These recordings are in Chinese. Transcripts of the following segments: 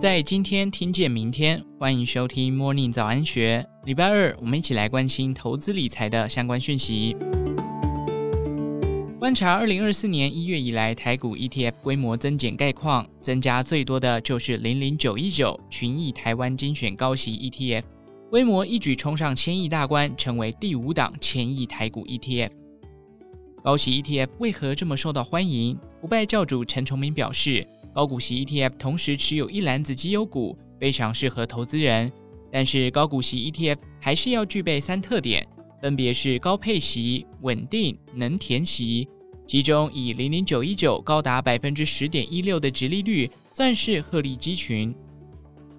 在今天听见明天，欢迎收听 Morning 早安学。礼拜二，我们一起来关心投资理财的相关讯息。观察二零二四年一月以来台股 ETF 规模增减概况，增加最多的就是零零九一九群益台湾精选高息 ETF，规模一举冲上千亿大关，成为第五档千亿台股 ETF。高息 ETF 为何这么受到欢迎？不败教主陈崇明表示。高股息 ETF 同时持有一篮子绩优股，非常适合投资人。但是高股息 ETF 还是要具备三特点，分别是高配息、稳定、能填息。其中以零零九一九高达百分之十点一六的殖利率，算是鹤立鸡群。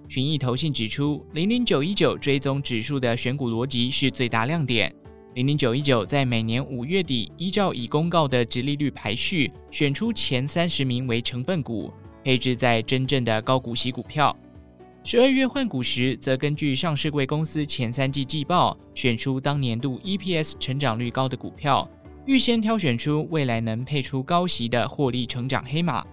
群益投信指出，零零九一九追踪指数的选股逻辑是最大亮点。零零九一九在每年五月底，依照已公告的殖利率排序，选出前三十名为成分股。配置在真正的高股息股票。十二月换股时，则根据上市柜公司前三季季报，选出当年度 EPS 成长率高的股票，预先挑选出未来能配出高息的获利成长黑马。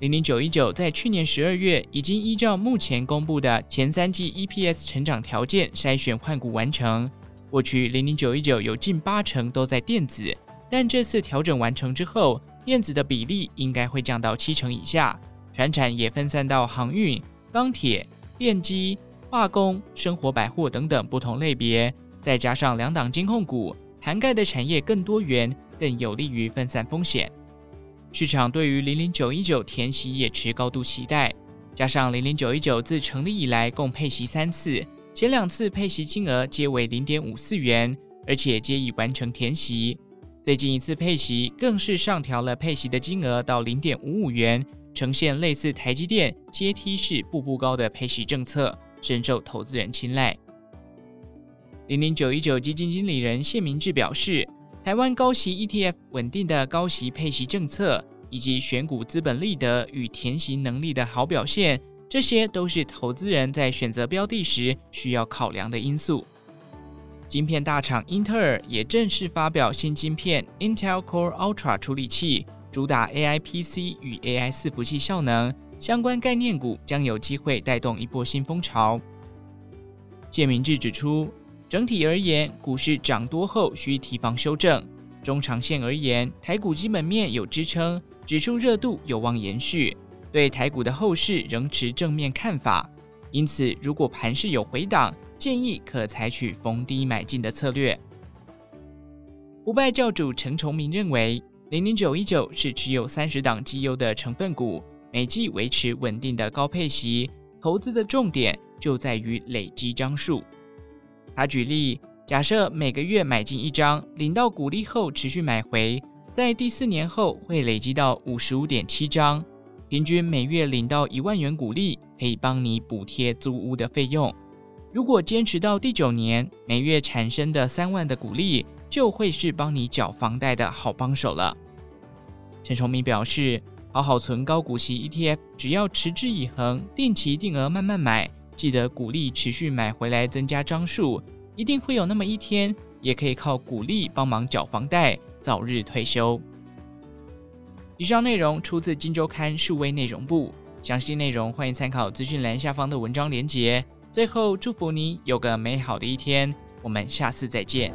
零零九一九在去年十二月已经依照目前公布的前三季 EPS 成长条件筛选换股完成。过去零零九一九有近八成都在电子，但这次调整完成之后。电子的比例应该会降到七成以下，船产也分散到航运、钢铁、电机、化工、生活百货等等不同类别，再加上两档金控股，涵盖的产业更多元，更有利于分散风险。市场对于零零九一九填息也持高度期待，加上零零九一九自成立以来共配息三次，前两次配息金额皆为零点五四元，而且皆已完成填息。最近一次配息更是上调了配息的金额到零点五五元，呈现类似台积电阶梯式步步高的配息政策，深受投资人青睐。零零九一九基金经理人谢明志表示，台湾高息 ETF 稳定的高息配息政策，以及选股资本利得与填息能力的好表现，这些都是投资人在选择标的时需要考量的因素。晶片大厂英特尔也正式发表新晶片 Intel Core Ultra 处理器，主打 AI PC 与 AI 伺服器效能，相关概念股将有机会带动一波新风潮。谢明志指出，整体而言，股市涨多后需提防修正；中长线而言，台股基本面有支撑，指数热度有望延续，对台股的后市仍持正面看法。因此，如果盘势有回档，建议可采取逢低买进的策略。不败教主陈崇明认为，零零九一九是持有三十档绩优的成分股，每季维持稳定的高配息，投资的重点就在于累积张数。他举例，假设每个月买进一张，领到股利后持续买回，在第四年后会累积到五十五点七张。平均每月领到一万元股利，可以帮你补贴租屋的费用。如果坚持到第九年，每月产生的三万的股利，就会是帮你缴房贷的好帮手了。陈崇明表示，好好存高股息 ETF，只要持之以恒，定期定额慢慢买，记得股利持续买回来增加张数，一定会有那么一天，也可以靠股利帮忙缴房贷，早日退休。以上内容出自《金周刊》数位内容部，详细内容欢迎参考资讯栏下方的文章连结。最后，祝福你有个美好的一天，我们下次再见。